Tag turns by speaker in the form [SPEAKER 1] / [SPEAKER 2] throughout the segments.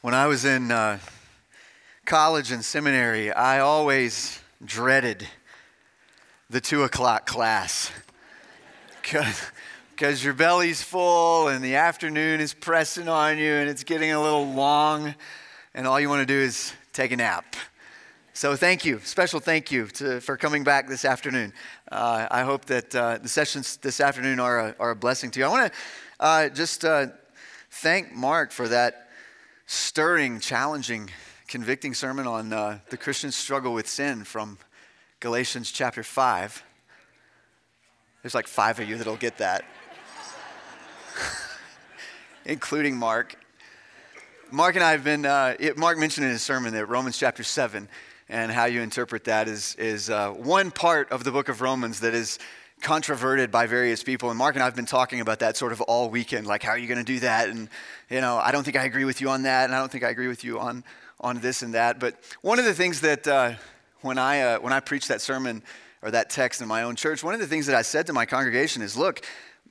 [SPEAKER 1] When I was in uh, college and seminary, I always dreaded the two o'clock class because your belly's full and the afternoon is pressing on you and it's getting a little long, and all you want to do is take a nap. So, thank you, special thank you to, for coming back this afternoon. Uh, I hope that uh, the sessions this afternoon are a, are a blessing to you. I want to uh, just uh, thank Mark for that stirring, challenging, convicting sermon on uh, the Christian struggle with sin from Galatians chapter 5. There's like five of you that'll get that, including Mark. Mark and I have been, uh, it, Mark mentioned in his sermon that Romans chapter 7 and how you interpret that is, is uh, one part of the book of Romans that is controverted by various people. And Mark and I have been talking about that sort of all weekend. Like, how are you going to do that? And, you know, I don't think I agree with you on that. And I don't think I agree with you on, on this and that. But one of the things that uh, when, I, uh, when I preached that sermon or that text in my own church, one of the things that I said to my congregation is look,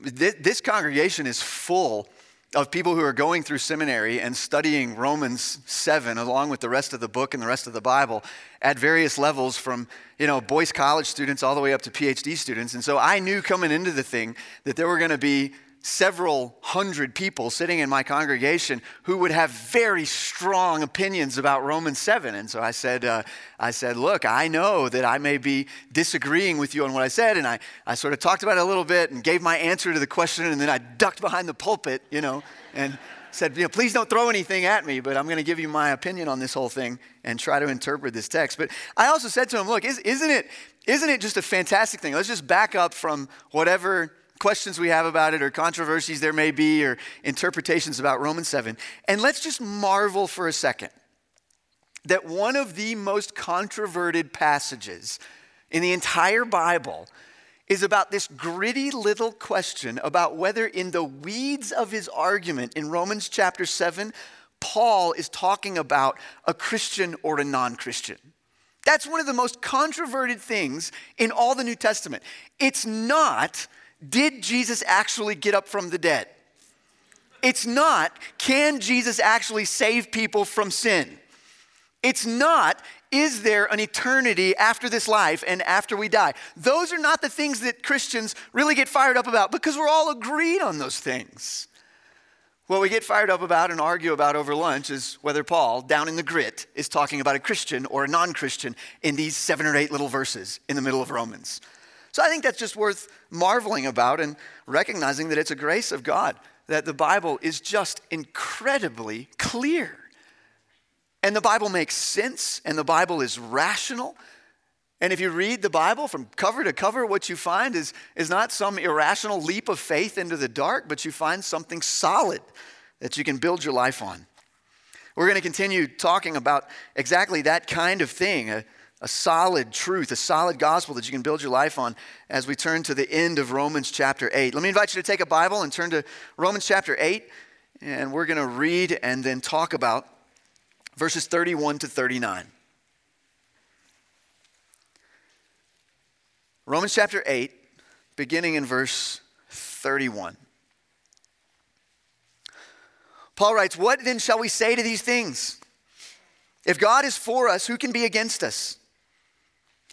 [SPEAKER 1] th- this congregation is full of people who are going through seminary and studying Romans 7 along with the rest of the book and the rest of the Bible at various levels from, you know, Boyce College students all the way up to PhD students. And so I knew coming into the thing that there were going to be several hundred people sitting in my congregation who would have very strong opinions about Romans 7. And so I said, uh, I said, look, I know that I may be disagreeing with you on what I said. And I, I sort of talked about it a little bit and gave my answer to the question. And then I ducked behind the pulpit, you know, and said, you know, please don't throw anything at me, but I'm going to give you my opinion on this whole thing and try to interpret this text. But I also said to him, look, is, isn't it, isn't it just a fantastic thing? Let's just back up from whatever questions we have about it or controversies there may be or interpretations about Romans 7. And let's just marvel for a second that one of the most controverted passages in the entire Bible is about this gritty little question about whether, in the weeds of his argument in Romans chapter 7, Paul is talking about a Christian or a non Christian. That's one of the most controverted things in all the New Testament. It's not did Jesus actually get up from the dead? It's not, can Jesus actually save people from sin? It's not, is there an eternity after this life and after we die? Those are not the things that Christians really get fired up about because we're all agreed on those things. What we get fired up about and argue about over lunch is whether Paul, down in the grit, is talking about a Christian or a non Christian in these seven or eight little verses in the middle of Romans. So I think that's just worth marveling about and recognizing that it's a grace of God, that the Bible is just incredibly clear. And the Bible makes sense, and the Bible is rational. And if you read the Bible from cover to cover, what you find is, is not some irrational leap of faith into the dark, but you find something solid that you can build your life on. We're going to continue talking about exactly that kind of thing, a solid truth, a solid gospel that you can build your life on as we turn to the end of Romans chapter 8. Let me invite you to take a Bible and turn to Romans chapter 8, and we're going to read and then talk about verses 31 to 39. Romans chapter 8, beginning in verse 31. Paul writes, What then shall we say to these things? If God is for us, who can be against us?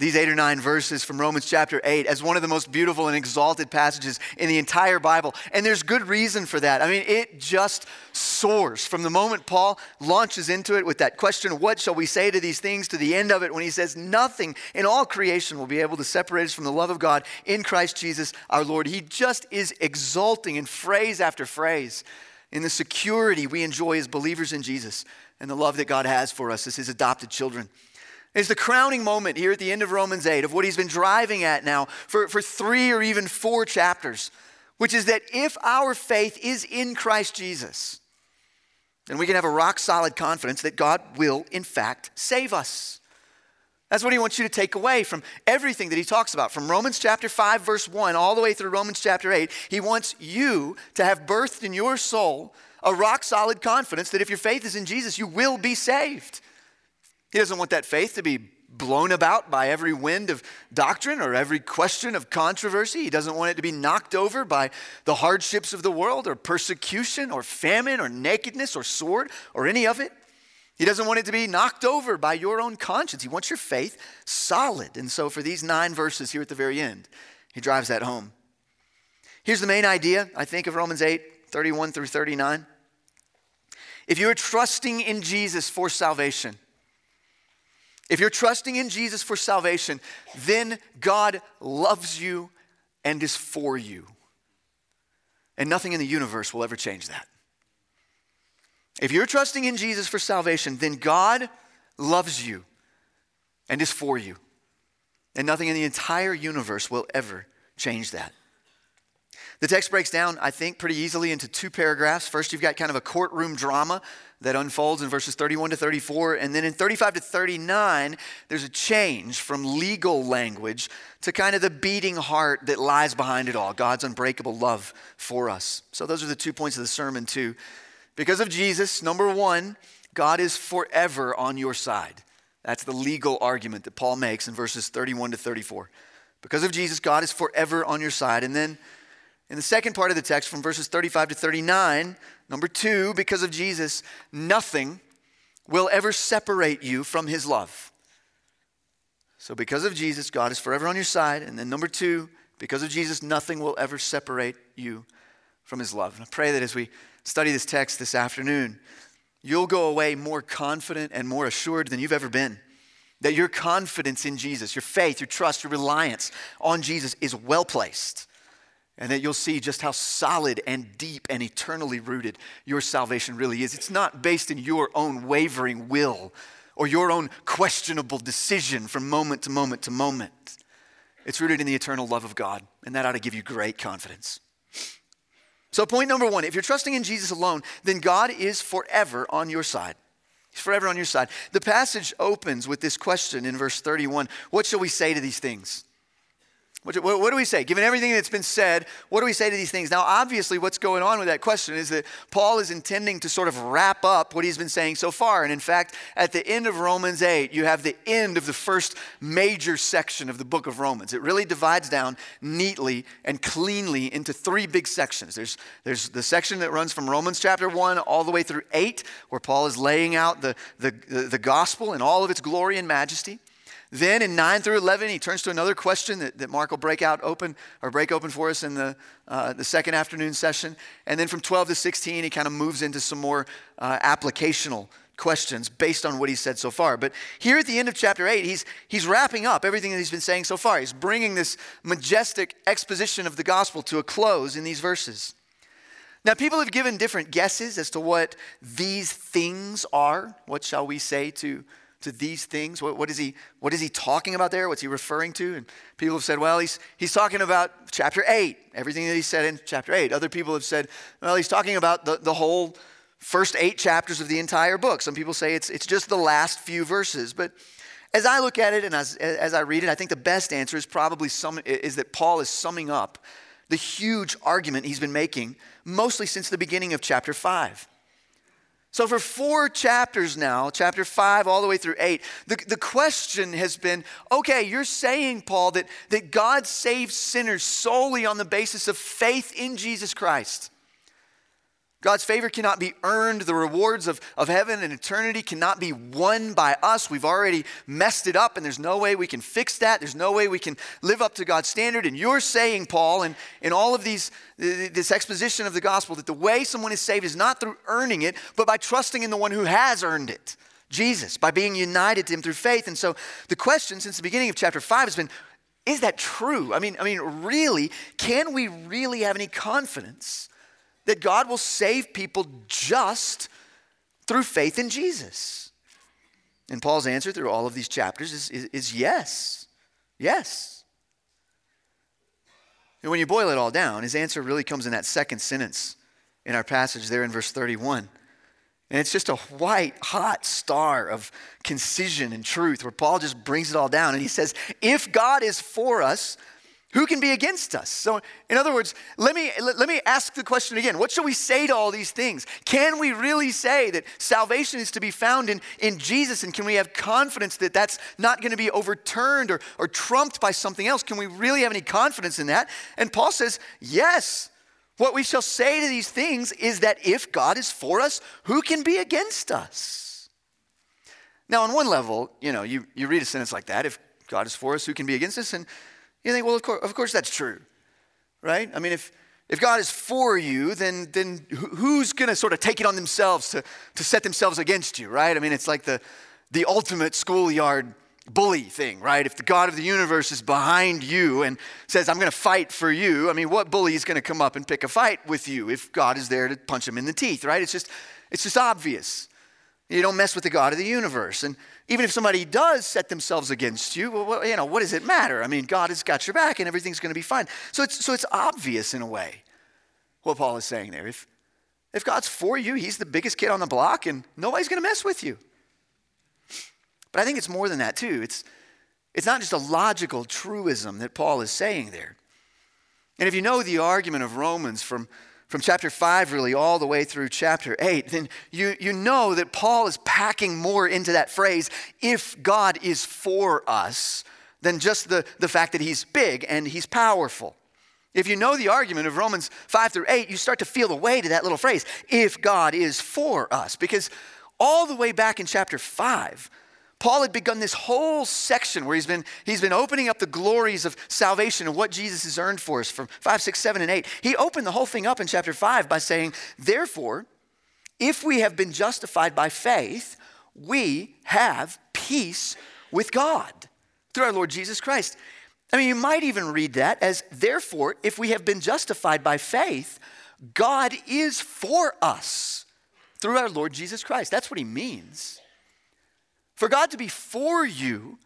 [SPEAKER 1] these eight or nine verses from Romans chapter 8 as one of the most beautiful and exalted passages in the entire Bible. And there's good reason for that. I mean, it just soars from the moment Paul launches into it with that question, What shall we say to these things? to the end of it when he says, Nothing in all creation will be able to separate us from the love of God in Christ Jesus our Lord. He just is exulting in phrase after phrase in the security we enjoy as believers in Jesus and the love that God has for us as his adopted children. It's the crowning moment here at the end of Romans 8 of what he's been driving at now for, for three or even four chapters, which is that if our faith is in Christ Jesus, then we can have a rock solid confidence that God will, in fact, save us. That's what he wants you to take away from everything that he talks about. From Romans chapter 5, verse 1, all the way through Romans chapter 8, he wants you to have birthed in your soul a rock solid confidence that if your faith is in Jesus, you will be saved. He doesn't want that faith to be blown about by every wind of doctrine or every question of controversy. He doesn't want it to be knocked over by the hardships of the world or persecution or famine or nakedness or sword or any of it. He doesn't want it to be knocked over by your own conscience. He wants your faith solid. And so, for these nine verses here at the very end, he drives that home. Here's the main idea, I think, of Romans 8 31 through 39. If you are trusting in Jesus for salvation, if you're trusting in Jesus for salvation, then God loves you and is for you. And nothing in the universe will ever change that. If you're trusting in Jesus for salvation, then God loves you and is for you. And nothing in the entire universe will ever change that. The text breaks down, I think, pretty easily into two paragraphs. First, you've got kind of a courtroom drama that unfolds in verses 31 to 34. And then in 35 to 39, there's a change from legal language to kind of the beating heart that lies behind it all God's unbreakable love for us. So those are the two points of the sermon, too. Because of Jesus, number one, God is forever on your side. That's the legal argument that Paul makes in verses 31 to 34. Because of Jesus, God is forever on your side. And then in the second part of the text, from verses 35 to 39, number two, because of Jesus, nothing will ever separate you from his love. So, because of Jesus, God is forever on your side. And then, number two, because of Jesus, nothing will ever separate you from his love. And I pray that as we study this text this afternoon, you'll go away more confident and more assured than you've ever been. That your confidence in Jesus, your faith, your trust, your reliance on Jesus is well placed and that you'll see just how solid and deep and eternally rooted your salvation really is. It's not based in your own wavering will or your own questionable decision from moment to moment to moment. It's rooted in the eternal love of God, and that ought to give you great confidence. So, point number one if you're trusting in Jesus alone, then God is forever on your side. He's forever on your side. The passage opens with this question in verse 31 What shall we say to these things? What, what, do we say? Given everything that's been said, what do we say to these things? Now, obviously, what's going on with that question is that Paul is intending to sort of wrap up what he's been saying so far. And in fact, at the end of Romans 8, you have the end of the first major section of the book of Romans. It really divides down neatly and cleanly into three big sections. There's, there's the section that runs from Romans chapter 1 all the way through 8, where Paul is laying out the, the, the gospel in all of its glory and majesty. Then in 9 through 11, he turns to another question that, that Mark will break out open or break open for us in the, uh, the second afternoon session. And then from 12 to 16, he kind of moves into some more uh, applicational questions based on what he said so far. But here at the end of chapter 8, he's, he's wrapping up everything that he's been saying so far. He's bringing this majestic exposition of the gospel to a close in these verses. Now, people have given different guesses as to what these things are. What shall we say to to these things? What, what, is he, what is he talking about there? What's he referring to? And people have said, well, he's, he's talking about chapter 8, everything that he said in chapter 8. Other people have said, well, he's talking about the, the whole first eight chapters of the entire book. Some people say it's, it's just the last few verses. But as I look at it and as, as I read it, I think the best answer is probably some, is that Paul is summing up the huge argument he's been making mostly since the beginning of chapter 5. So, for four chapters now, chapter five all the way through eight, the, the question has been okay, you're saying, Paul, that, that God saves sinners solely on the basis of faith in Jesus Christ. God's favor cannot be earned. The rewards of, of heaven and eternity cannot be won by us. We've already messed it up, and there's no way we can fix that. There's no way we can live up to God's standard. And you're saying, Paul, in, in all of these, this exposition of the gospel, that the way someone is saved is not through earning it, but by trusting in the one who has earned it, Jesus, by being united to him through faith. And so the question since the beginning of chapter 5 has been, is that true? I mean, I mean, really, can we really have any confidence? That God will save people just through faith in Jesus? And Paul's answer through all of these chapters is, is, is yes. Yes. And when you boil it all down, his answer really comes in that second sentence in our passage there in verse 31. And it's just a white hot star of concision and truth where Paul just brings it all down. And he says, If God is for us, who can be against us? So, in other words, let me, let me ask the question again. What shall we say to all these things? Can we really say that salvation is to be found in, in Jesus? And can we have confidence that that's not going to be overturned or, or trumped by something else? Can we really have any confidence in that? And Paul says, yes. What we shall say to these things is that if God is for us, who can be against us? Now, on one level, you know, you, you read a sentence like that if God is for us, who can be against us? And you think, well, of course, of course that's true, right? I mean, if, if God is for you, then, then who's going to sort of take it on themselves to, to set themselves against you, right? I mean, it's like the, the ultimate schoolyard bully thing, right? If the God of the universe is behind you and says, I'm going to fight for you, I mean, what bully is going to come up and pick a fight with you if God is there to punch him in the teeth, right? It's just, it's just obvious. You don't mess with the God of the universe. And even if somebody does set themselves against you, well, you know, what does it matter? I mean, God has got your back and everything's going to be fine. So it's, so it's obvious in a way what Paul is saying there. If, if God's for you, he's the biggest kid on the block and nobody's going to mess with you. But I think it's more than that, too. It's, it's not just a logical truism that Paul is saying there. And if you know the argument of Romans from from chapter 5 really all the way through chapter 8, then you, you know that Paul is packing more into that phrase, if God is for us, than just the, the fact that he's big and he's powerful. If you know the argument of Romans 5 through 8, you start to feel the weight of that little phrase, if God is for us. Because all the way back in chapter 5, Paul had begun this whole section where he's been, he's been opening up the glories of salvation and what Jesus has earned for us from 5, 6, 7, and 8. He opened the whole thing up in chapter 5 by saying, Therefore, if we have been justified by faith, we have peace with God through our Lord Jesus Christ. I mean, you might even read that as, Therefore, if we have been justified by faith, God is for us through our Lord Jesus Christ. That's what he means. For God to be for you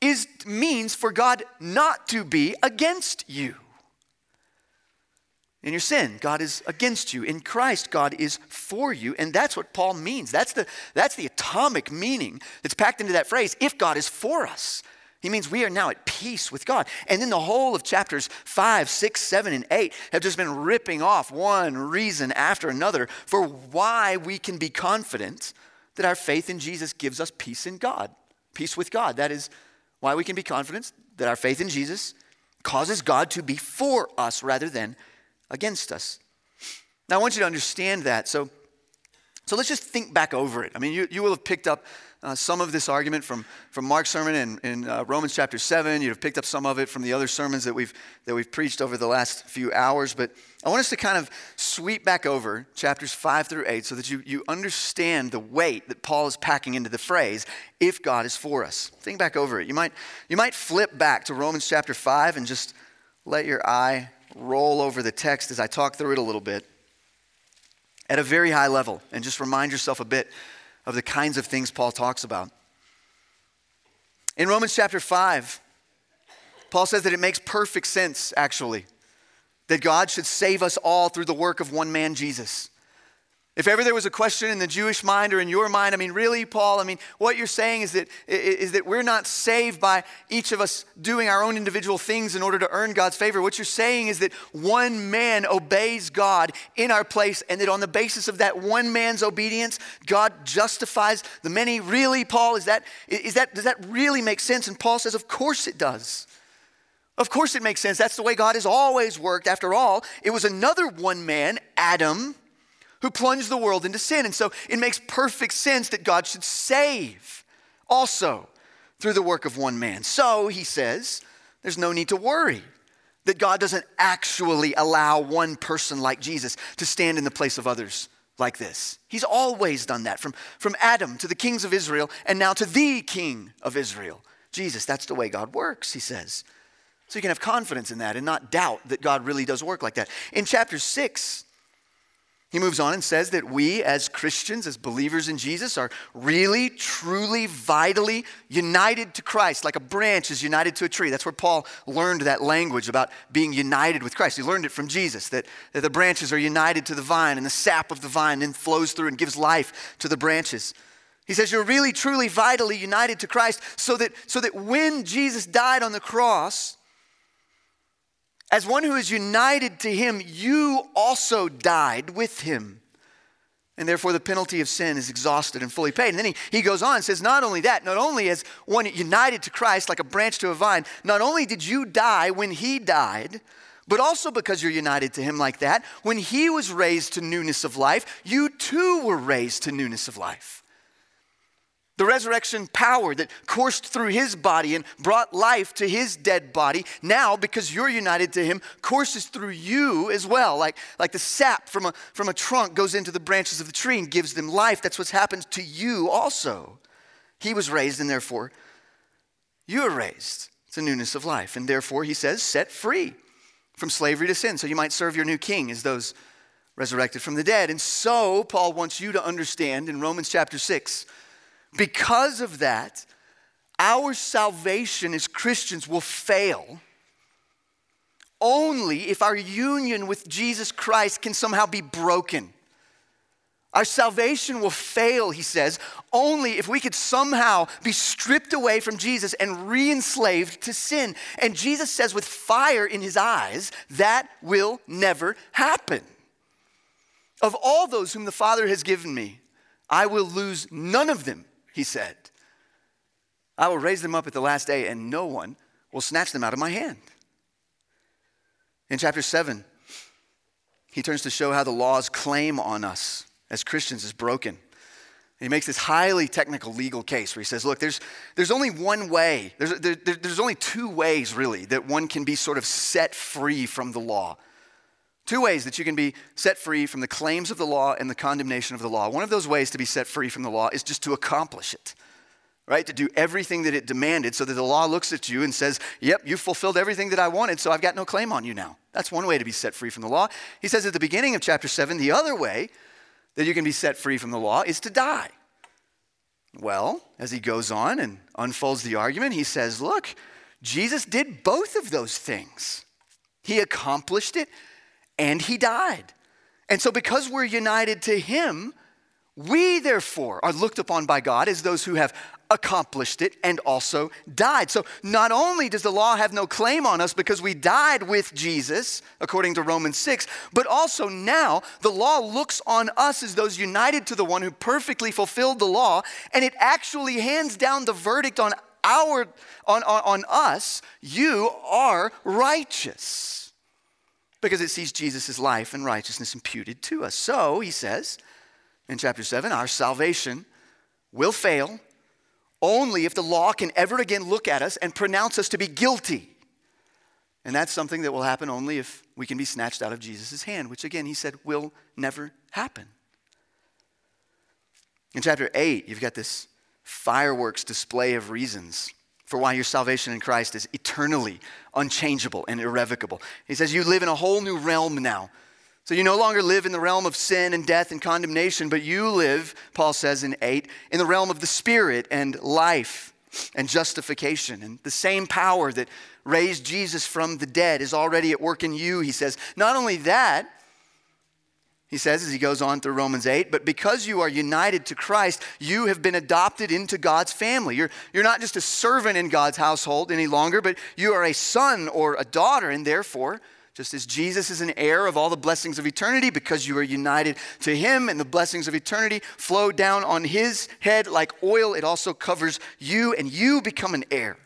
[SPEAKER 1] is means for God not to be against you. In your sin, God is against you. In Christ, God is for you. And that's what Paul means. That's the, that's the atomic meaning that's packed into that phrase if God is for us. He means we are now at peace with God. And then the whole of chapters 5, 6, 7, and 8 have just been ripping off one reason after another for why we can be confident that our faith in Jesus gives us peace in God, peace with God. That is why we can be confident that our faith in Jesus causes God to be for us rather than against us. Now, I want you to understand that. So, so let's just think back over it. I mean, you, you will have picked up uh, some of this argument from, from Mark's sermon in, in uh, Romans chapter 7. You'd have picked up some of it from the other sermons that we've, that we've preached over the last few hours. But I want us to kind of sweep back over chapters 5 through 8 so that you, you understand the weight that Paul is packing into the phrase, if God is for us. Think back over it. You might, you might flip back to Romans chapter 5 and just let your eye roll over the text as I talk through it a little bit at a very high level and just remind yourself a bit of the kinds of things Paul talks about. In Romans chapter 5, Paul says that it makes perfect sense, actually, that God should save us all through the work of one man, Jesus. If ever there was a question in the Jewish mind or in your mind, I mean, really, Paul, I mean, what you're saying is that, is that we're not saved by each of us doing our own individual things in order to earn God's favor. What you're saying is that one man obeys God in our place, and that on the basis of that one man's obedience, God justifies the many. Really, Paul, is that, is that, does that really make sense? And Paul says, Of course it does. Of course it makes sense. That's the way God has always worked. After all, it was another one man, Adam who plunged the world into sin. And so it makes perfect sense that God should save also through the work of one man. So, he says, there's no need to worry that God doesn't actually allow one person like Jesus to stand in the place of others like this. He's always done that from, from Adam to the kings of Israel and now to the king of Israel. Jesus, that's the way God works, he says. So you can have confidence in that and not doubt that God really does work like that. In chapter 6, he moves on and says that we, as Christians, as believers in Jesus, are really, truly, vitally united to Christ, like a branch is united to a tree. That's where Paul learned that language about being united with Christ. He learned it from Jesus, that, that the branches are united to the vine, and the sap of the vine then flows through and gives life to the branches. He says, You're really, truly, vitally united to Christ, so that, so that when Jesus died on the cross, as one who is united to him, you also died with him. And therefore, the penalty of sin is exhausted and fully paid. And then he, he goes on and says, Not only that, not only as one united to Christ like a branch to a vine, not only did you die when he died, but also because you're united to him like that, when he was raised to newness of life, you too were raised to newness of life. The resurrection power that coursed through his body and brought life to his dead body, now, because you're united to him, courses through you as well. Like, like the sap from a, from a trunk goes into the branches of the tree and gives them life. That's what's happened to you also. He was raised, and therefore, you are raised to newness of life. And therefore, he says, set free from slavery to sin. So you might serve your new king as those resurrected from the dead. And so, Paul wants you to understand in Romans chapter 6 because of that, our salvation as Christians will fail only if our union with Jesus Christ can somehow be broken. Our salvation will fail, he says, only if we could somehow be stripped away from Jesus and re enslaved to sin. And Jesus says, with fire in his eyes, that will never happen. Of all those whom the Father has given me, I will lose none of them he said. I will raise them up at the last day, and no one will snatch them out of my hand. In chapter 7, he turns to show how the law's claim on us as Christians is broken. He makes this highly technical legal case where he says, Look, there's, there's only one way, there's, there, there's only two ways really that one can be sort of set free from the law. Two ways that you can be set free from the claims of the law and the condemnation of the law. One of those ways to be set free from the law is just to accomplish it, right? To do everything that it demanded so that the law looks at you and says, Yep, you fulfilled everything that I wanted, so I've got no claim on you now. That's one way to be set free from the law. He says at the beginning of chapter 7, the other way that you can be set free from the law is to die. Well, as he goes on and unfolds the argument, he says, Look, Jesus did both of those things. He accomplished it and he died. And so, because we're united to him, we therefore are looked upon by God as those who have accomplished it and also died. So, not only does the law have no claim on us because we died with Jesus, according to Romans 6, but also now the law looks on us as those united to the one who perfectly fulfilled the law, and it actually hands down the verdict on our on, on, on us you are righteous because it sees Jesus' life and righteousness imputed to us. So, he says in chapter 7, our salvation will fail only if the law can ever again look at us and pronounce us to be guilty. And that's something that will happen only if we can be snatched out of Jesus' hand, which again, he said, will never happen. In chapter 8, you've got this fireworks display of reasons for why your salvation in Christ is eternally unchangeable and irrevocable. He says, You live in a whole new realm now. So you no longer live in the realm of sin and death and condemnation, but you live, Paul says in 8, in the realm of the Spirit and life and justification. And the same power that raised Jesus from the dead is already at work in you, he says. Not only that, he says as he goes on through Romans 8, but because you are united to Christ, you have been adopted into God's family. You're, you're not just a servant in God's household any longer, but you are a son or a daughter, and therefore, just as Jesus is an heir of all the blessings of eternity, because you are united to him and the blessings of eternity flow down on his head like oil, it also covers you, and you become an heir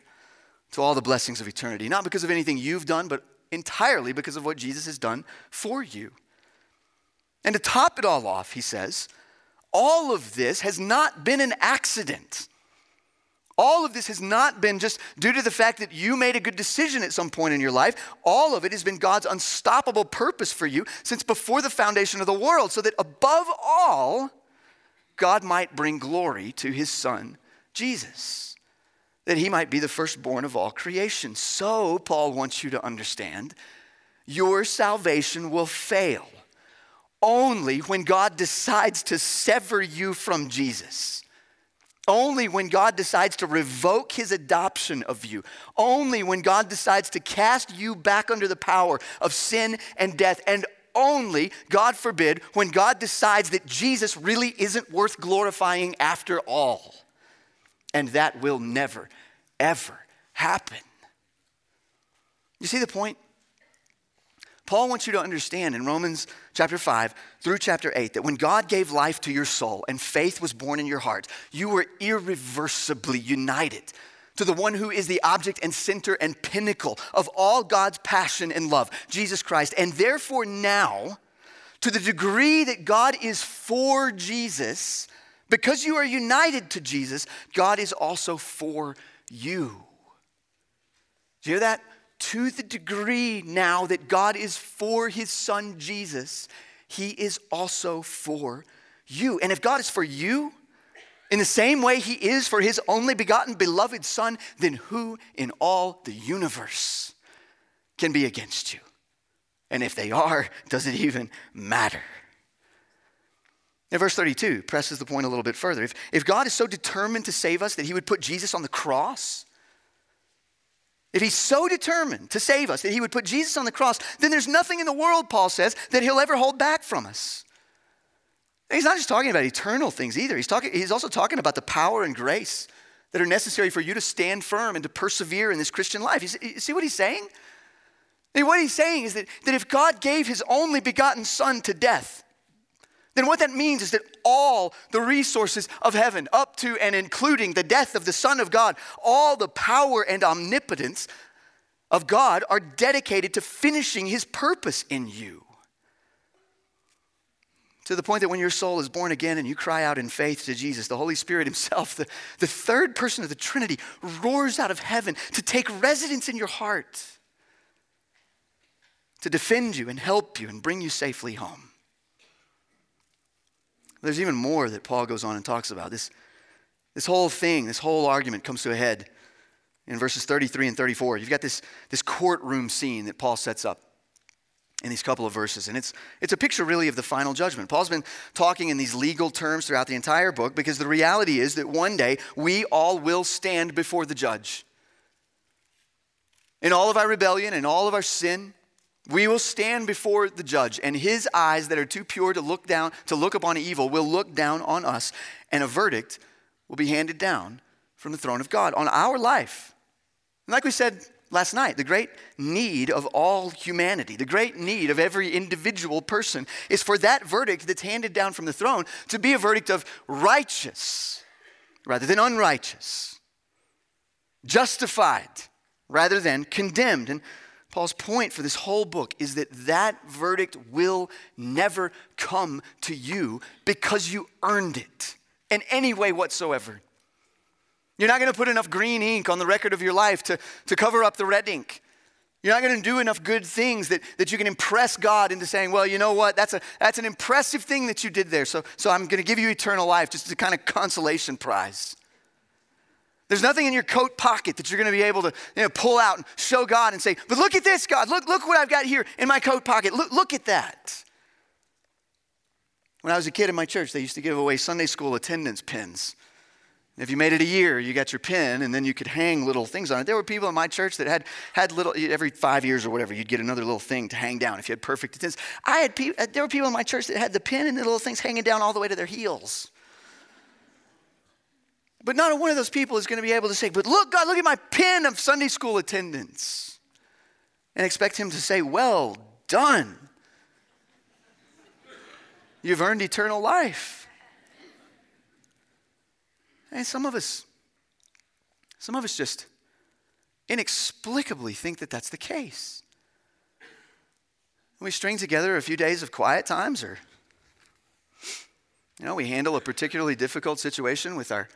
[SPEAKER 1] to all the blessings of eternity. Not because of anything you've done, but entirely because of what Jesus has done for you. And to top it all off, he says, all of this has not been an accident. All of this has not been just due to the fact that you made a good decision at some point in your life. All of it has been God's unstoppable purpose for you since before the foundation of the world, so that above all, God might bring glory to his son, Jesus, that he might be the firstborn of all creation. So, Paul wants you to understand your salvation will fail only when God decides to sever you from Jesus. Only when God decides to revoke his adoption of you. Only when God decides to cast you back under the power of sin and death. And only, God forbid, when God decides that Jesus really isn't worth glorifying after all. And that will never, ever happen. You see the point? Paul wants you to understand in Romans chapter 5 through chapter 8 that when God gave life to your soul and faith was born in your heart, you were irreversibly united to the one who is the object and center and pinnacle of all God's passion and love, Jesus Christ. And therefore, now, to the degree that God is for Jesus, because you are united to Jesus, God is also for you. Do you hear that? To the degree now that God is for his son Jesus, he is also for you. And if God is for you, in the same way he is for his only begotten beloved son, then who in all the universe can be against you? And if they are, does it even matter? Now, verse 32 presses the point a little bit further. If, if God is so determined to save us that he would put Jesus on the cross, if he's so determined to save us that he would put Jesus on the cross, then there's nothing in the world, Paul says, that he'll ever hold back from us. He's not just talking about eternal things either. He's, talking, he's also talking about the power and grace that are necessary for you to stand firm and to persevere in this Christian life. You see what he's saying? And what he's saying is that, that if God gave his only begotten son to death, then what that means is that all the resources of heaven, up to and including the death of the Son of God, all the power and omnipotence of God are dedicated to finishing his purpose in you. To the point that when your soul is born again and you cry out in faith to Jesus, the Holy Spirit Himself, the, the third person of the Trinity, roars out of heaven to take residence in your heart, to defend you and help you and bring you safely home. There's even more that Paul goes on and talks about. This, this whole thing, this whole argument comes to a head in verses 33 and 34. You've got this, this courtroom scene that Paul sets up in these couple of verses. And it's, it's a picture really of the final judgment. Paul's been talking in these legal terms throughout the entire book because the reality is that one day we all will stand before the judge. In all of our rebellion and all of our sin, we will stand before the judge, and his eyes that are too pure to look down, to look upon evil, will look down on us, and a verdict will be handed down from the throne of God on our life. And like we said last night, the great need of all humanity, the great need of every individual person is for that verdict that's handed down from the throne to be a verdict of righteous rather than unrighteous, justified rather than condemned. And Paul's point for this whole book is that that verdict will never come to you because you earned it in any way whatsoever. You're not going to put enough green ink on the record of your life to, to cover up the red ink. You're not going to do enough good things that, that you can impress God into saying, well, you know what, that's, a, that's an impressive thing that you did there. So, so I'm going to give you eternal life just as a kind of consolation prize. There's nothing in your coat pocket that you're going to be able to you know, pull out and show God and say, but look at this, God. Look, look what I've got here in my coat pocket. Look, look at that. When I was a kid in my church, they used to give away Sunday school attendance pins. If you made it a year, you got your pin, and then you could hang little things on it. There were people in my church that had had little every five years or whatever, you'd get another little thing to hang down if you had perfect attendance. I had uh, there were people in my church that had the pin and the little things hanging down all the way to their heels. But not one of those people is going to be able to say, But look, God, look at my pin of Sunday school attendance. And expect him to say, Well done. You've earned eternal life. And some of us, some of us just inexplicably think that that's the case. We string together a few days of quiet times or You know, we handle a particularly difficult situation with our,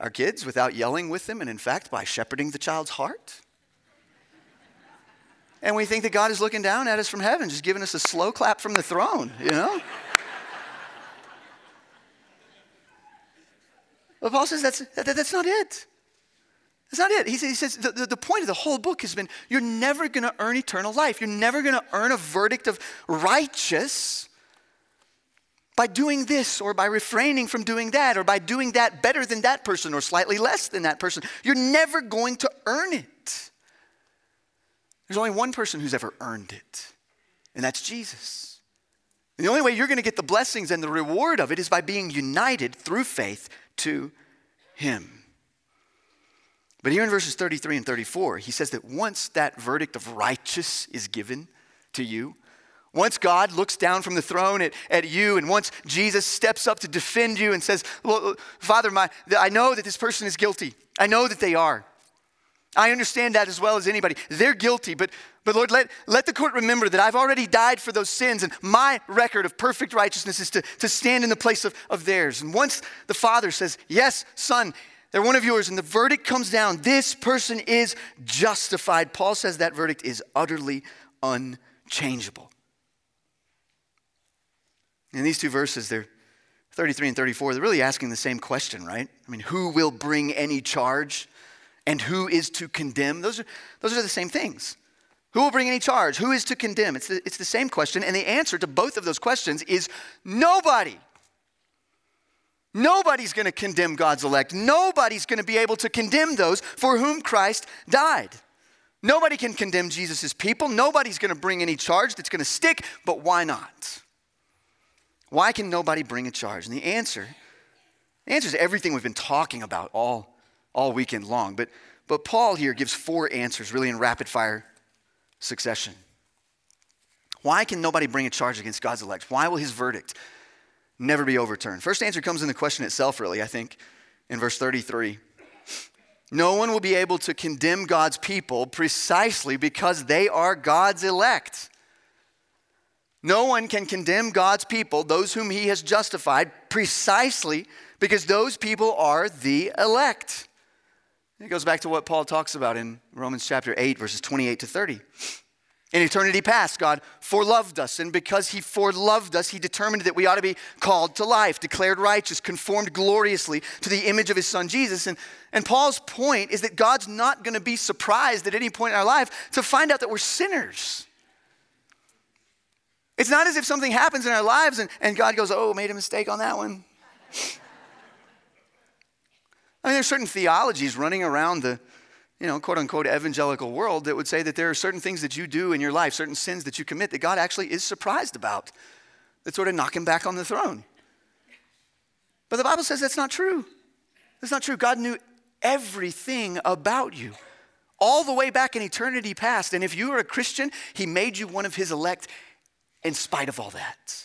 [SPEAKER 1] our kids without yelling with them, and in fact, by shepherding the child's heart. And we think that God is looking down at us from heaven, just giving us a slow clap from the throne, you know? but Paul says that's, that, that's not it. That's not it. He says, he says the, the, the point of the whole book has been you're never going to earn eternal life. You're never going to earn a verdict of righteous by doing this or by refraining from doing that or by doing that better than that person or slightly less than that person. You're never going to earn it. There's only one person who's ever earned it, and that's Jesus. And the only way you're going to get the blessings and the reward of it is by being united through faith to Him. But here in verses 33 and 34, he says that once that verdict of righteous is given to you, once God looks down from the throne at, at you, and once Jesus steps up to defend you and says, Father, my, I know that this person is guilty. I know that they are. I understand that as well as anybody. They're guilty, but, but Lord, let, let the court remember that I've already died for those sins, and my record of perfect righteousness is to, to stand in the place of, of theirs. And once the Father says, Yes, Son, they're one of yours, and the verdict comes down, this person is justified. Paul says that verdict is utterly unchangeable. In these two verses, they're 33 and 34, they're really asking the same question, right? I mean, who will bring any charge? and who is to condemn? Those are, those are the same things. Who will bring any charge? Who is to condemn? It's the, it's the same question, and the answer to both of those questions is nobody. Nobody's going to condemn God's elect. Nobody's going to be able to condemn those for whom Christ died. Nobody can condemn Jesus' people. Nobody's going to bring any charge that's going to stick, but why not? Why can nobody bring a charge? And the answer, the answer is everything we've been talking about all all weekend long. But, but Paul here gives four answers, really in rapid fire succession. Why can nobody bring a charge against God's elect? Why will his verdict never be overturned? First answer comes in the question itself, really, I think, in verse 33. No one will be able to condemn God's people precisely because they are God's elect. No one can condemn God's people, those whom he has justified, precisely because those people are the elect. It goes back to what Paul talks about in Romans chapter 8, verses 28 to 30. In eternity past, God foreloved us, and because He foreloved us, He determined that we ought to be called to life, declared righteous, conformed gloriously to the image of His Son Jesus. And, and Paul's point is that God's not going to be surprised at any point in our life to find out that we're sinners. It's not as if something happens in our lives and, and God goes, Oh, made a mistake on that one. I mean, there's certain theologies running around the, you know, quote unquote evangelical world that would say that there are certain things that you do in your life, certain sins that you commit that God actually is surprised about, that sort of knock him back on the throne. But the Bible says that's not true. That's not true. God knew everything about you all the way back in eternity past. And if you are a Christian, He made you one of His elect in spite of all that.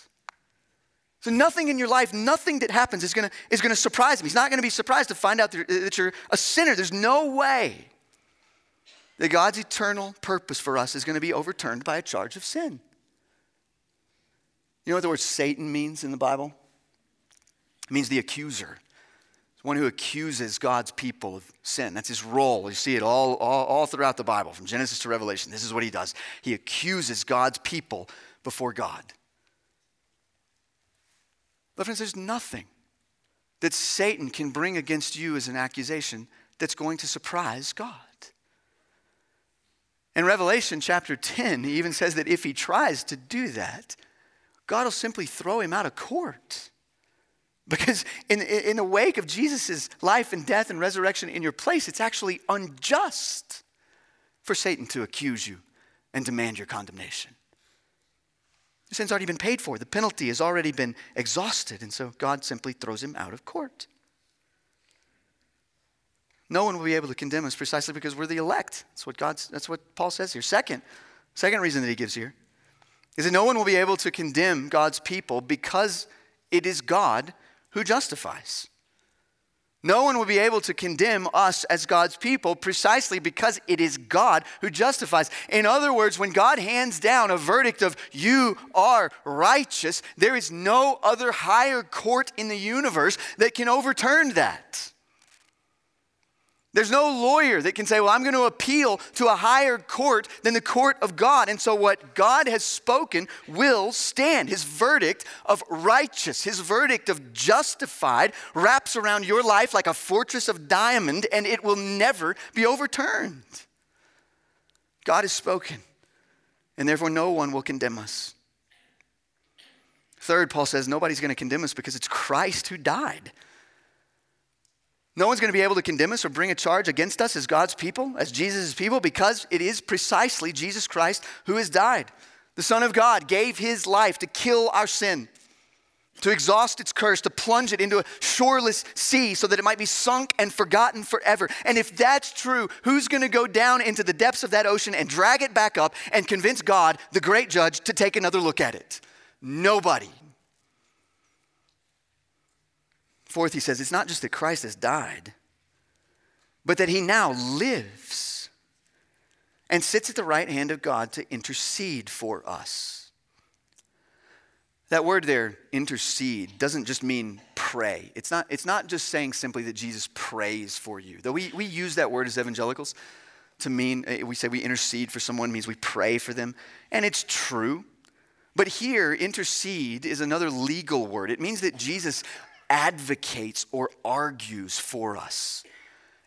[SPEAKER 1] So nothing in your life, nothing that happens is gonna, is gonna surprise him. He's not gonna be surprised to find out that you're a sinner. There's no way that God's eternal purpose for us is gonna be overturned by a charge of sin. You know what the word Satan means in the Bible? It means the accuser. It's one who accuses God's people of sin. That's his role. You see it all, all, all throughout the Bible, from Genesis to Revelation. This is what he does. He accuses God's people before God. But friends, there's nothing that Satan can bring against you as an accusation that's going to surprise God. In Revelation chapter 10, he even says that if he tries to do that, God will simply throw him out of court. Because in, in the wake of Jesus' life and death and resurrection in your place, it's actually unjust for Satan to accuse you and demand your condemnation. The sin's already been paid for. The penalty has already been exhausted. And so God simply throws him out of court. No one will be able to condemn us precisely because we're the elect. That's what God's, that's what Paul says here. Second, second reason that he gives here is that no one will be able to condemn God's people because it is God who justifies. No one will be able to condemn us as God's people precisely because it is God who justifies. In other words, when God hands down a verdict of you are righteous, there is no other higher court in the universe that can overturn that. There's no lawyer that can say, Well, I'm going to appeal to a higher court than the court of God. And so, what God has spoken will stand. His verdict of righteous, his verdict of justified, wraps around your life like a fortress of diamond, and it will never be overturned. God has spoken, and therefore, no one will condemn us. Third, Paul says, Nobody's going to condemn us because it's Christ who died. No one's going to be able to condemn us or bring a charge against us as God's people, as Jesus' people, because it is precisely Jesus Christ who has died. The Son of God gave his life to kill our sin, to exhaust its curse, to plunge it into a shoreless sea so that it might be sunk and forgotten forever. And if that's true, who's going to go down into the depths of that ocean and drag it back up and convince God, the great judge, to take another look at it? Nobody. Fourth, he says, it's not just that Christ has died, but that he now lives and sits at the right hand of God to intercede for us. That word there, intercede, doesn't just mean pray. It's not, it's not just saying simply that Jesus prays for you. Though we, we use that word as evangelicals to mean, eh, we say we intercede for someone means we pray for them. And it's true. But here, intercede is another legal word. It means that Jesus advocates or argues for us.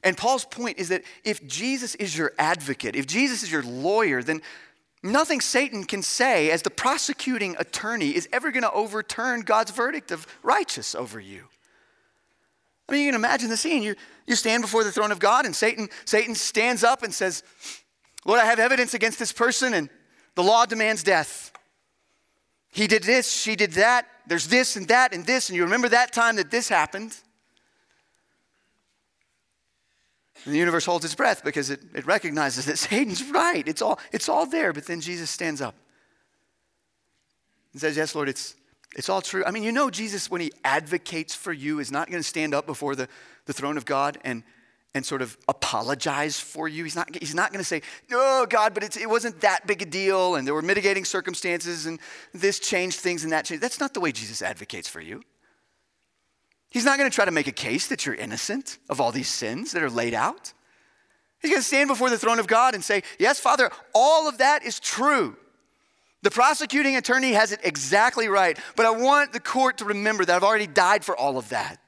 [SPEAKER 1] And Paul's point is that if Jesus is your advocate, if Jesus is your lawyer, then nothing Satan can say as the prosecuting attorney is ever going to overturn God's verdict of righteous over you. I mean, you can imagine the scene. You, you stand before the throne of God, and Satan, Satan stands up and says, Lord, I have evidence against this person, and the law demands death. He did this, she did that there's this and that and this, and you remember that time that this happened. And the universe holds its breath because it, it recognizes that Satan's right. It's all, it's all there. But then Jesus stands up and says, Yes, Lord, it's, it's all true. I mean, you know, Jesus, when he advocates for you, is not going to stand up before the, the throne of God and and sort of apologize for you. He's not, he's not going to say, oh, God, but it wasn't that big a deal, and there were mitigating circumstances, and this changed things, and that changed. That's not the way Jesus advocates for you. He's not going to try to make a case that you're innocent of all these sins that are laid out. He's going to stand before the throne of God and say, Yes, Father, all of that is true. The prosecuting attorney has it exactly right, but I want the court to remember that I've already died for all of that.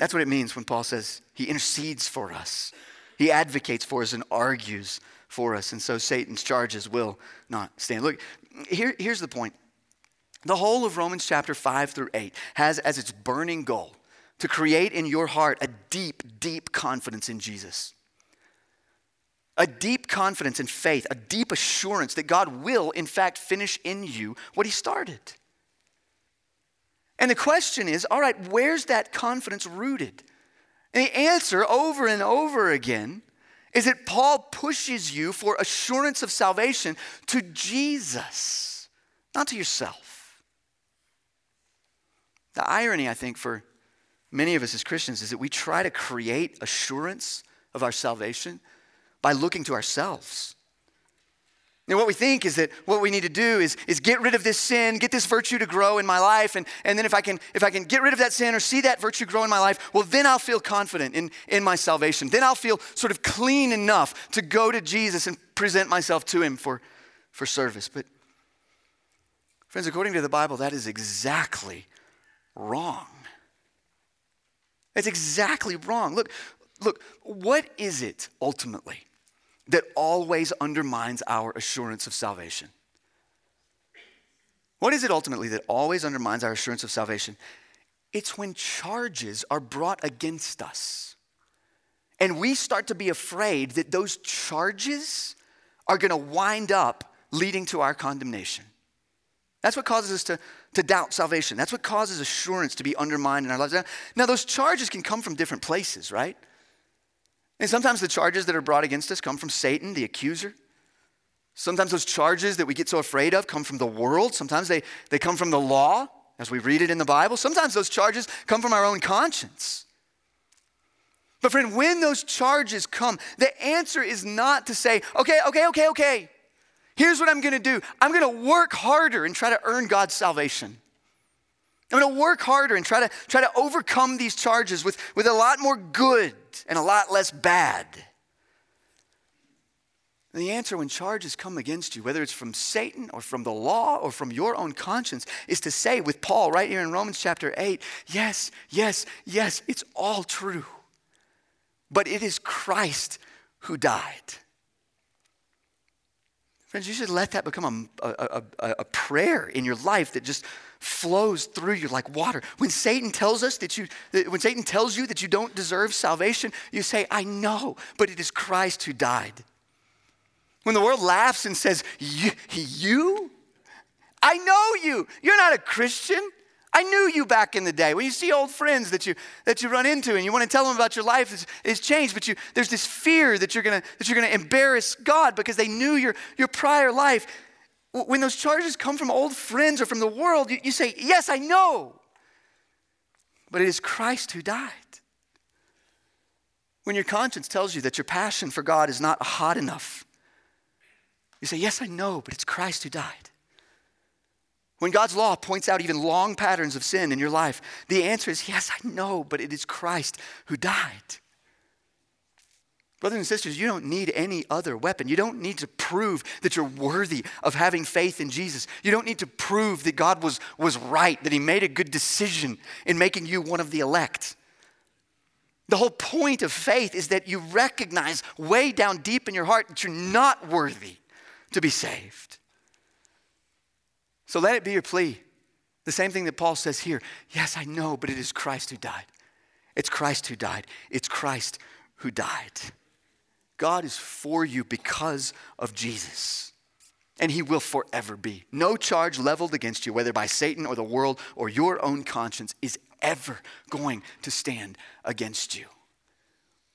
[SPEAKER 1] That's what it means when Paul says he intercedes for us. He advocates for us and argues for us. And so Satan's charges will not stand. Look, here, here's the point. The whole of Romans chapter 5 through 8 has as its burning goal to create in your heart a deep, deep confidence in Jesus. A deep confidence in faith, a deep assurance that God will, in fact, finish in you what He started. And the question is all right, where's that confidence rooted? And the answer over and over again is that Paul pushes you for assurance of salvation to Jesus, not to yourself. The irony, I think, for many of us as Christians is that we try to create assurance of our salvation by looking to ourselves. And what we think is that what we need to do is, is get rid of this sin, get this virtue to grow in my life, and, and then if I can if I can get rid of that sin or see that virtue grow in my life, well then I'll feel confident in, in my salvation. Then I'll feel sort of clean enough to go to Jesus and present myself to him for, for service. But friends, according to the Bible, that is exactly wrong. It's exactly wrong. Look, look, what is it ultimately? That always undermines our assurance of salvation. What is it ultimately that always undermines our assurance of salvation? It's when charges are brought against us. And we start to be afraid that those charges are going to wind up leading to our condemnation. That's what causes us to, to doubt salvation. That's what causes assurance to be undermined in our lives. Now, those charges can come from different places, right? And sometimes the charges that are brought against us come from Satan, the accuser. Sometimes those charges that we get so afraid of come from the world. Sometimes they, they come from the law as we read it in the Bible. Sometimes those charges come from our own conscience. But, friend, when those charges come, the answer is not to say, okay, okay, okay, okay, here's what I'm gonna do. I'm gonna work harder and try to earn God's salvation. I'm gonna work harder and try to, try to overcome these charges with, with a lot more good and a lot less bad. And the answer when charges come against you, whether it's from Satan or from the law or from your own conscience, is to say with Paul right here in Romans chapter 8, yes, yes, yes, it's all true but it is Christ who died. Friends, you should let that become a, a, a, a, prayer in your life that just flows through you like water. When Satan tells us that you, when Satan tells you that you don't deserve salvation, you say, I know, but it is Christ who died. When the world laughs and says, You? I know you. You're not a Christian. I knew you back in the day. When you see old friends that you, that you run into and you want to tell them about your life is, is changed, but you, there's this fear that you're to that you're gonna embarrass God because they knew your, your prior life. When those charges come from old friends or from the world, you, you say, Yes, I know. But it is Christ who died. When your conscience tells you that your passion for God is not hot enough, you say, Yes, I know, but it's Christ who died. When God's law points out even long patterns of sin in your life, the answer is yes, I know, but it is Christ who died. Brothers and sisters, you don't need any other weapon. You don't need to prove that you're worthy of having faith in Jesus. You don't need to prove that God was, was right, that He made a good decision in making you one of the elect. The whole point of faith is that you recognize way down deep in your heart that you're not worthy to be saved. So let it be your plea. The same thing that Paul says here. Yes, I know, but it is Christ who died. It's Christ who died. It's Christ who died. God is for you because of Jesus. And he will forever be. No charge leveled against you, whether by Satan or the world or your own conscience, is ever going to stand against you.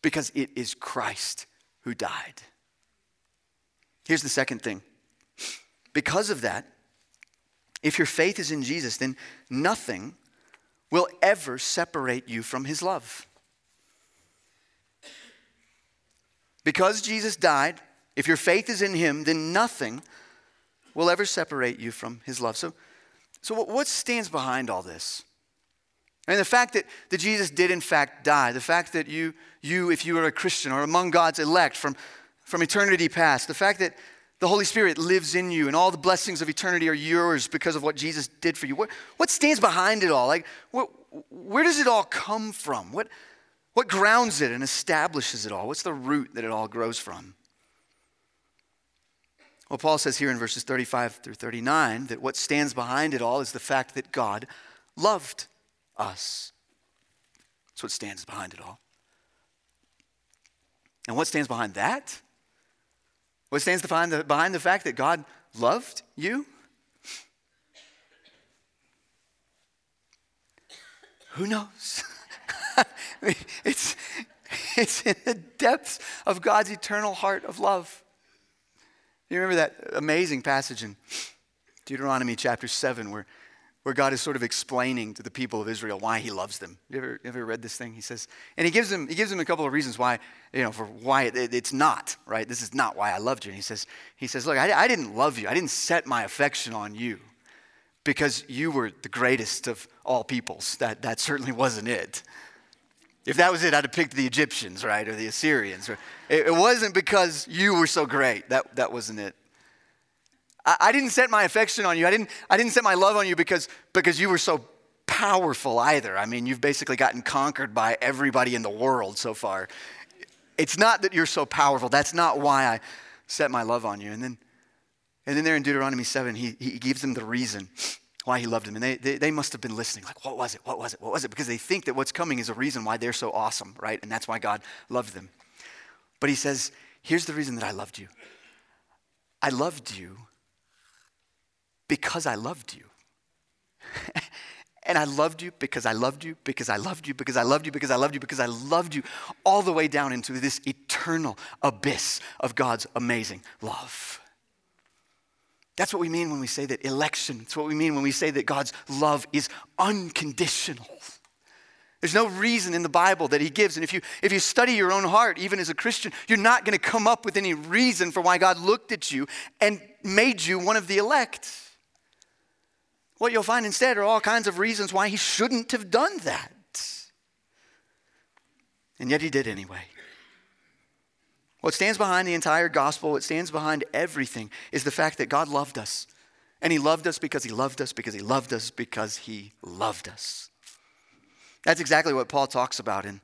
[SPEAKER 1] Because it is Christ who died. Here's the second thing. Because of that, if your faith is in Jesus, then nothing will ever separate you from his love. Because Jesus died, if your faith is in him, then nothing will ever separate you from his love. So, so what stands behind all this? And the fact that, that Jesus did in fact die, the fact that you, you, if you are a Christian or among God's elect from, from eternity past, the fact that, the Holy Spirit lives in you, and all the blessings of eternity are yours because of what Jesus did for you. What, what stands behind it all? Like, what, where does it all come from? What, what grounds it and establishes it all? What's the root that it all grows from? Well, Paul says here in verses 35 through 39 that what stands behind it all is the fact that God loved us. That's what stands behind it all. And what stands behind that? What stands behind the, behind the fact that God loved you? Who knows? it's, it's in the depths of God's eternal heart of love. You remember that amazing passage in Deuteronomy chapter 7 where where God is sort of explaining to the people of Israel why he loves them. You ever, ever read this thing? He says, and he gives them, he gives them a couple of reasons why, you know, for why it, it's not, right? This is not why I loved you. And he says, he says, look, I, I didn't love you. I didn't set my affection on you because you were the greatest of all peoples. That, that certainly wasn't it. If that was it, I'd have picked the Egyptians, right, or the Assyrians. It, wasn't because you were so great. That, that wasn't it. I, I didn't set my affection on you. I didn't, I didn't set my love on you because, because you were so powerful either. I mean, you've basically gotten conquered by everybody in the world so far. It's not that you're so powerful. That's not why I set my love on you. And then, and then there in Deuteronomy 7, he, he gives them the reason why he loved them. And they, they, they must have been listening, like, what was it? What was it? What was it? Because they think that what's coming is a reason why they're so awesome, right? And that's why God loved them. But he says, here's the reason that I loved you. I loved you because I loved you. and I loved you because I loved you, because I loved you, because I loved you, because I loved you, because I loved you, all the way down into this eternal abyss of God's amazing love. That's what we mean when we say that election. It's what we mean when we say that God's love is unconditional. There's no reason in the Bible that he gives. And if you, if you study your own heart, even as a Christian, you're not going to come up with any reason for why God looked at you and made you one of the elect. What you'll find instead are all kinds of reasons why he shouldn't have done that. And yet he did anyway. What stands behind the entire gospel, what stands behind everything, is the fact that God loved us. And he loved us because he loved us, because he loved us, because he loved us. That's exactly what Paul talks about in,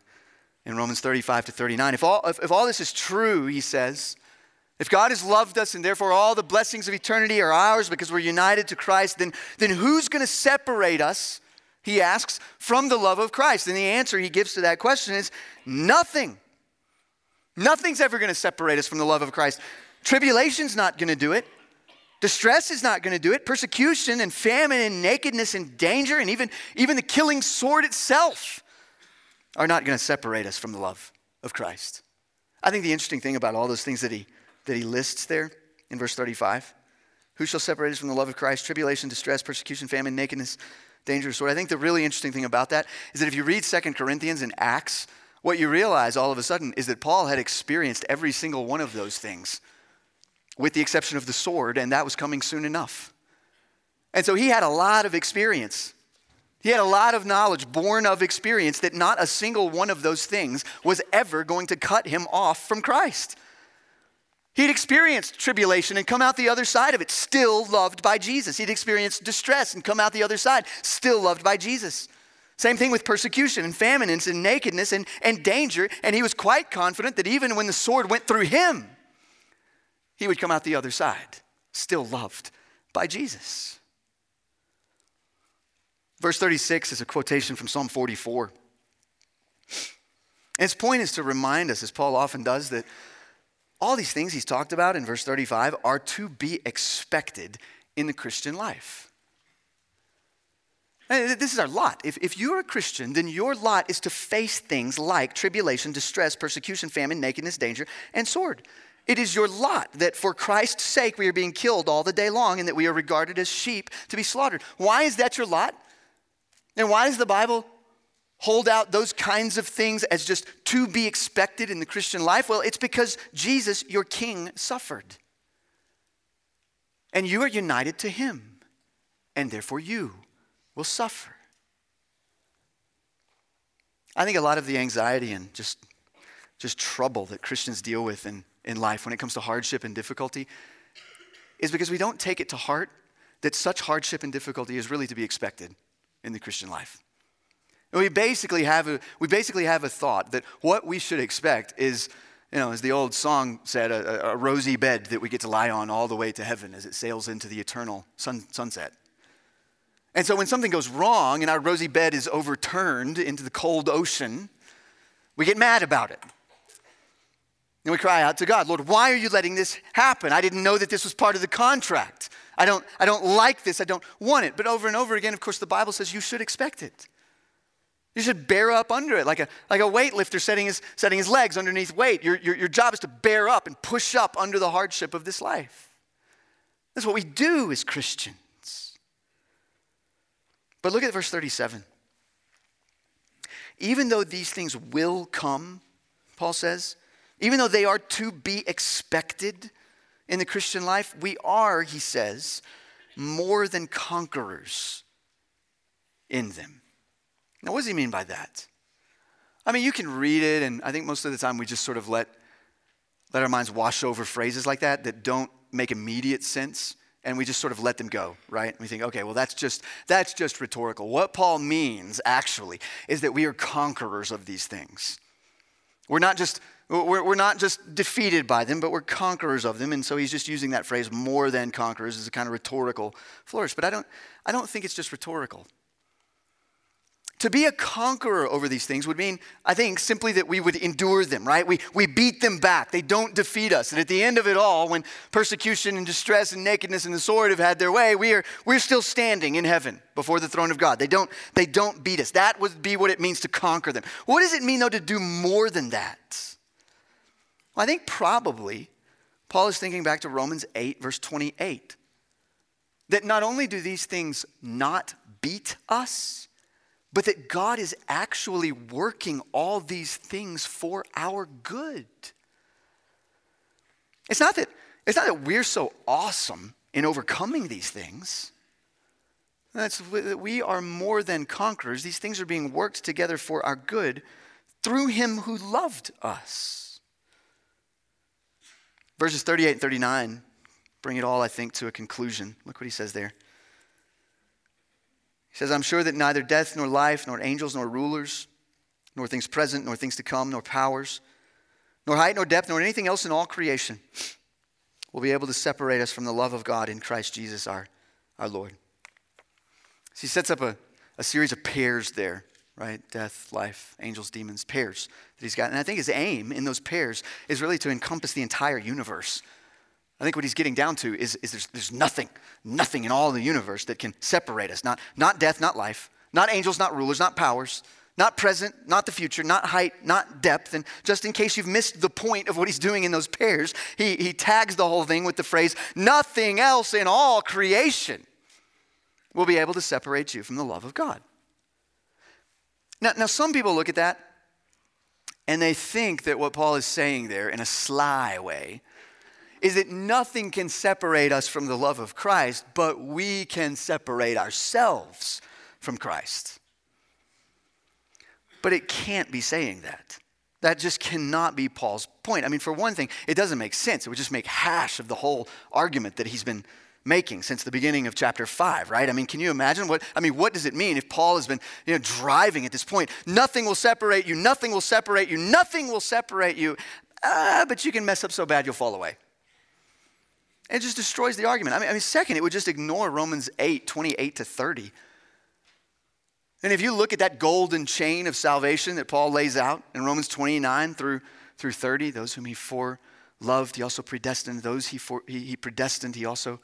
[SPEAKER 1] in Romans 35 to 39. If all, if, if all this is true, he says, if God has loved us and therefore all the blessings of eternity are ours because we're united to Christ, then, then who's going to separate us, he asks, from the love of Christ? And the answer he gives to that question is nothing. Nothing's ever going to separate us from the love of Christ. Tribulation's not going to do it. Distress is not going to do it. Persecution and famine and nakedness and danger and even, even the killing sword itself are not going to separate us from the love of Christ. I think the interesting thing about all those things that he that he lists there in verse 35. Who shall separate us from the love of Christ? Tribulation, distress, persecution, famine, nakedness, dangerous sword. I think the really interesting thing about that is that if you read Second Corinthians and Acts, what you realize all of a sudden is that Paul had experienced every single one of those things, with the exception of the sword, and that was coming soon enough. And so he had a lot of experience. He had a lot of knowledge born of experience that not a single one of those things was ever going to cut him off from Christ. He'd experienced tribulation and come out the other side of it, still loved by Jesus. He'd experienced distress and come out the other side, still loved by Jesus. Same thing with persecution and famine and nakedness and, and danger. And he was quite confident that even when the sword went through him, he would come out the other side, still loved by Jesus. Verse 36 is a quotation from Psalm 44. And his point is to remind us, as Paul often does, that all these things he's talked about in verse 35 are to be expected in the Christian life. This is our lot. If, if you're a Christian, then your lot is to face things like tribulation, distress, persecution, famine, nakedness, danger, and sword. It is your lot that for Christ's sake we are being killed all the day long and that we are regarded as sheep to be slaughtered. Why is that your lot? And why does the Bible hold out those kinds of things as just to be expected in the Christian life? Well, it's because Jesus, your King, suffered. And you are united to him, and therefore you will suffer. I think a lot of the anxiety and just, just trouble that Christians deal with in, in life when it comes to hardship and difficulty is because we don't take it to heart that such hardship and difficulty is really to be expected in the Christian life. We basically have a, we basically have a thought that what we should expect is, you know, as the old song said, a, a rosy bed that we get to lie on all the way to heaven as it sails into the eternal sun, sunset. And so when something goes wrong and our rosy bed is overturned into the cold ocean, we get mad about it. And we cry out to God, Lord, why are you letting this happen? I didn't know that this was part of the contract. I don't, I don't like this. I don't want it. But over and over again, of course, the Bible says you should expect it. You should bear up under it, like a, like a weightlifter setting his, setting his legs underneath weight. Your, your, your job is to bear up and push up under the hardship of this life. That's what we do as Christians. But look at verse 37. Even though these things will come, Paul says, even though they are to be expected in the Christian life, we are, he says, more than conquerors in them. Now, what does he mean by that? I mean, you can read it, and I think most of the time we just sort of let, let our minds wash over phrases like that that don't make immediate sense, and we just sort of let them go, right? we think, okay, well, that's just, that's just rhetorical. What Paul means, actually, is that we are conquerors of these things. We're not just, we're, we're not just defeated by them, but we're conquerors of them. And so he's just using that phrase, more than conquerors, as a kind of rhetorical flourish. But I don't, I don't think it's just rhetorical. To be a conqueror over these things would mean, I think, simply that we would endure them, right? We, we beat them back. They don't defeat us. And at the end of it all, when persecution and distress and nakedness and the sword have had their way, we are, we're still standing in heaven before the throne of God. They don't, they don't beat us. That would be what it means to conquer them. What does it mean, though, to do more than that? Well, I think probably Paul is thinking back to Romans 8, verse 28 that not only do these things not beat us, but that God is actually working all these things for our good. It's not that, it's not that we're so awesome in overcoming these things. That's, we are more than conquerors. These things are being worked together for our good through him who loved us. Verses 38 and 39 bring it all, I think, to a conclusion. Look what he says there. He says, I'm sure that neither death nor life, nor angels nor rulers, nor things present, nor things to come, nor powers, nor height, nor depth, nor anything else in all creation will be able to separate us from the love of God in Christ Jesus our, our Lord. So he sets up a, a series of pairs there, right? Death, life, angels, demons, pairs that he's got. And I think his aim in those pairs is really to encompass the entire universe. I think what he's getting down to is, is there's, there's nothing, nothing in all the universe that can separate us. Not, not death, not life, not angels, not rulers, not powers, not present, not the future, not height, not depth. And just in case you've missed the point of what he's doing in those pairs, he, he tags the whole thing with the phrase, nothing else in all creation will be able to separate you from the love of God. Now, now some people look at that and they think that what Paul is saying there in a sly way is that nothing can separate us from the love of Christ, but we can separate ourselves from Christ. But it can't be saying that. That just cannot be Paul's point. I mean, for one thing, it doesn't make sense. It would just make hash of the whole argument that he's been making since the beginning of chapter 5 right i mean can you imagine what i mean what does it mean if paul has been you know driving at this point nothing will separate you nothing will separate you nothing will separate you uh, but you can mess up so bad you'll fall away it just destroys the argument I mean, I mean second it would just ignore romans 8 28 to 30 and if you look at that golden chain of salvation that Paul lays out in Romans 29 through, through 30, those whom he foreloved, loved, he also predestined. Those he, for, he, he predestined, he also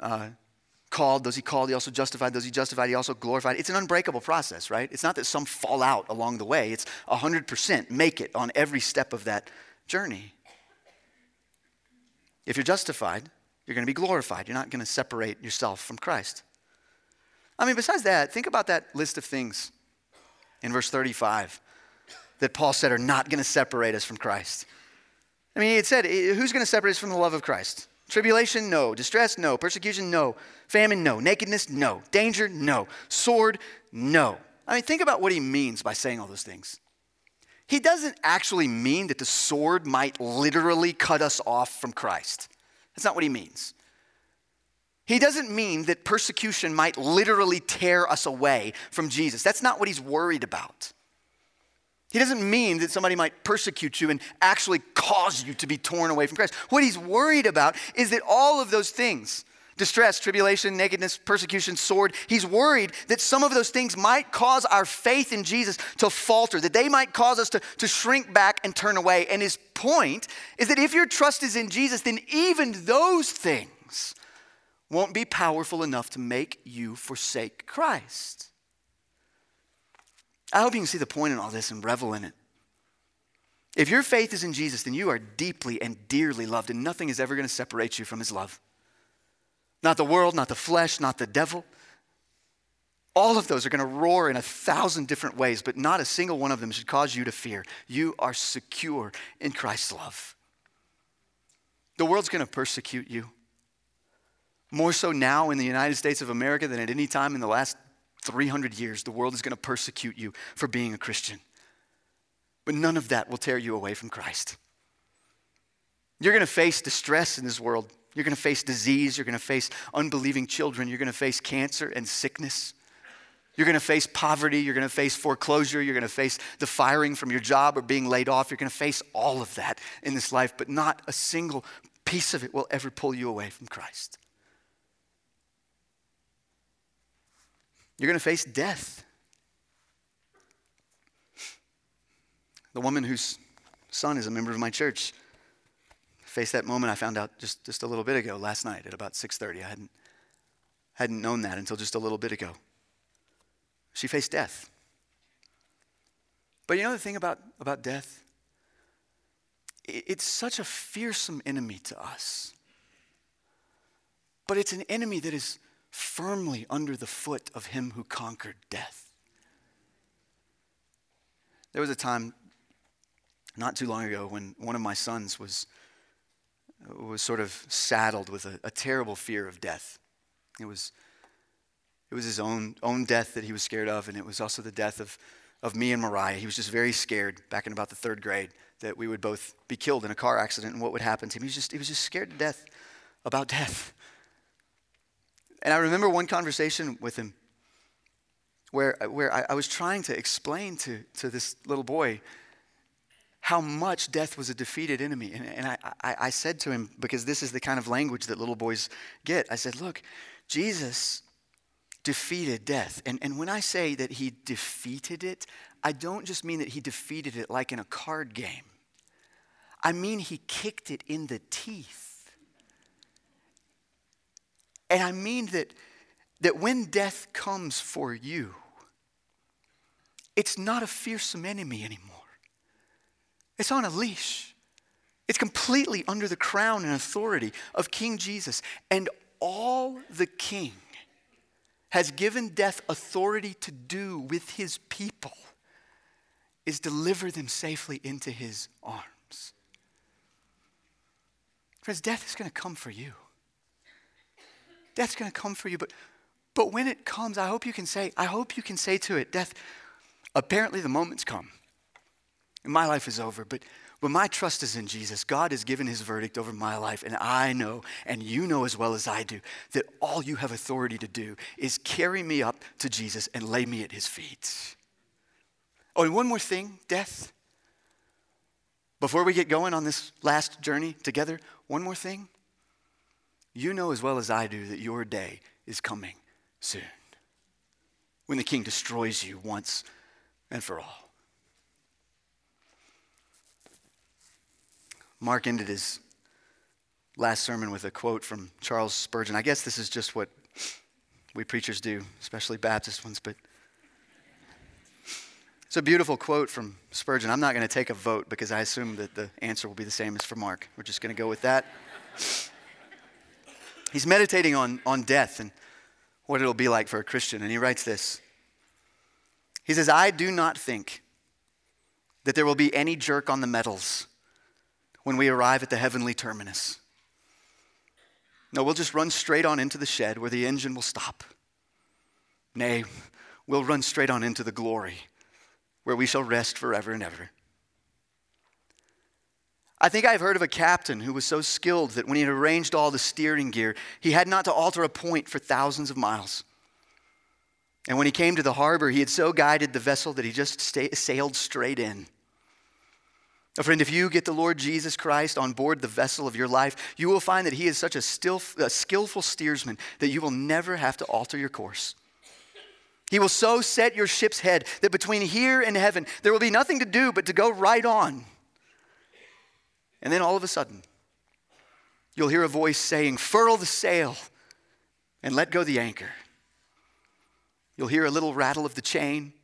[SPEAKER 1] uh, called. Those he called, he also justified. Those he justified, he also glorified. It's an unbreakable process, right? It's not that some fall out along the way. It's 100% make it on every step of that journey. If you're justified, you're going to be glorified. You're not going to separate yourself from Christ. I mean, besides that, think about that list of things in verse 35 that Paul said are not going to separate us from Christ. I mean, it said, who's going to separate us from the love of Christ? Tribulation, no. Distress, no. Persecution, no. Famine, no. Nakedness, no. Danger, no. Sword, no. I mean, think about what he means by saying all those things. He doesn't actually mean that the sword might literally cut us off from Christ. That's not what he means. He doesn't mean that persecution might literally tear us away from Jesus. That's not what he's worried about. He doesn't mean that somebody might persecute you and actually cause you to be torn away from Christ. What he's worried about is that all of those things distress, tribulation, nakedness, persecution, sword he's worried that some of those things might cause our faith in Jesus to falter, that they might cause us to, to shrink back and turn away. And his point is that if your trust is in Jesus, then even those things won't be powerful enough to make you forsake Christ. I hope you can see the point in all this and revel in it. If your faith is in Jesus, then you are deeply and dearly loved, and nothing is ever going to separate you from his love. Not the world, not the flesh, not the devil. All of those are going to roar in a thousand different ways, but not a single one of them should cause you to fear. You are secure in Christ's love. The world's going to persecute you more so now in the United States of America than at any time in the last 300 years, the world is going to persecute you for being a Christian. But none of that will tear you away from Christ. You're going to face distress in this world. You're going to face disease. You're going to face unbelieving children. You're going to face cancer and sickness. You're going to face poverty. You're going to face foreclosure. You're going to face the firing from your job or being laid off. You're going to face all of that in this life, but not a single piece of it will ever pull you away from Christ. You're going to face death. The woman whose son is a member of my church faced that moment I found out just, just a little bit ago, last night at about 6.30. I hadn't, hadn't known that until just a little bit ago. She faced death. But you know the thing about, about death? It, it's such a fearsome enemy to us. but it's an enemy that is firmly under the foot of him who conquered death. There was a time not too long ago when one of my sons was, was sort of saddled with a, a terrible fear of death. It was, it was his own, own death that he was scared of, and it was also the death of, of me and Mariah. He was just very scared back in about the third grade that we would both be killed in a car accident and what would happen to him. He was just, he was just scared to death about death. And I remember one conversation with him where, where I, I was trying to explain to, to this little boy how much death was a defeated enemy. And, and I, I, I said to him, because this is the kind of language that little boys get, I said, Look, Jesus defeated death. And, and when I say that he defeated it, I don't just mean that he defeated it like in a card game, I mean he kicked it in the teeth. And I mean that, that when death comes for you, it's not a fearsome enemy anymore. It's on a leash. It's completely under the crown and authority of King Jesus. And all the king has given death authority to do with his people is deliver them safely into his arms. Friends, death is going to come for you. Death's going to come for you, but, but when it comes, I hope you can say, I hope you can say to it, death, apparently the moment's come. And my life is over, but when my trust is in Jesus, God has given his verdict over my life, and I know, and you know as well as I do, that all you have authority to do is carry me up to Jesus and lay me at his feet. Oh, and one more thing death. Before we get going on this last journey together, one more thing. You know as well as I do that your day is coming soon when the king destroys you once and for all. Mark ended his last sermon with a quote from Charles Spurgeon. I guess this is just what we preachers do, especially Baptist ones, but it's a beautiful quote from Spurgeon. I'm not going to take a vote because I assume that the answer will be the same as for Mark. We're just going to go with that. He's meditating on, on death and what it'll be like for a Christian, and he writes this. He says, I do not think that there will be any jerk on the metals when we arrive at the heavenly terminus. No, we'll just run straight on into the shed where the engine will stop. Nay, we'll run straight on into the glory where we shall rest forever and ever. I think I've heard of a captain who was so skilled that when he had arranged all the steering gear, he had not to alter a point for thousands of miles. And when he came to the harbor, he had so guided the vessel that he just sailed straight in. A friend, if you get the Lord Jesus Christ on board the vessel of your life, you will find that He is such a, still, a skillful steersman that you will never have to alter your course. He will so set your ship's head that between here and heaven, there will be nothing to do but to go right on. And then all of a sudden, you'll hear a voice saying, Furl the sail and let go the anchor. You'll hear a little rattle of the chain,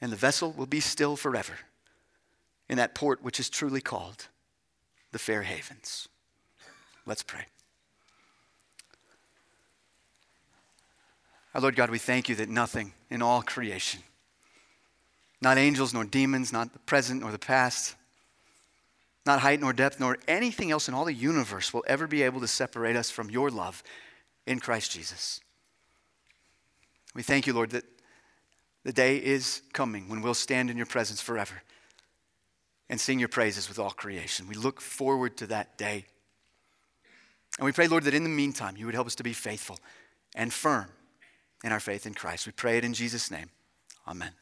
[SPEAKER 1] and the vessel will be still forever in that port which is truly called the Fair Havens. Let's pray. Our Lord God, we thank you that nothing in all creation, not angels nor demons, not the present nor the past, not height nor depth, nor anything else in all the universe will ever be able to separate us from your love in Christ Jesus. We thank you, Lord, that the day is coming when we'll stand in your presence forever and sing your praises with all creation. We look forward to that day. And we pray, Lord, that in the meantime, you would help us to be faithful and firm in our faith in Christ. We pray it in Jesus' name. Amen.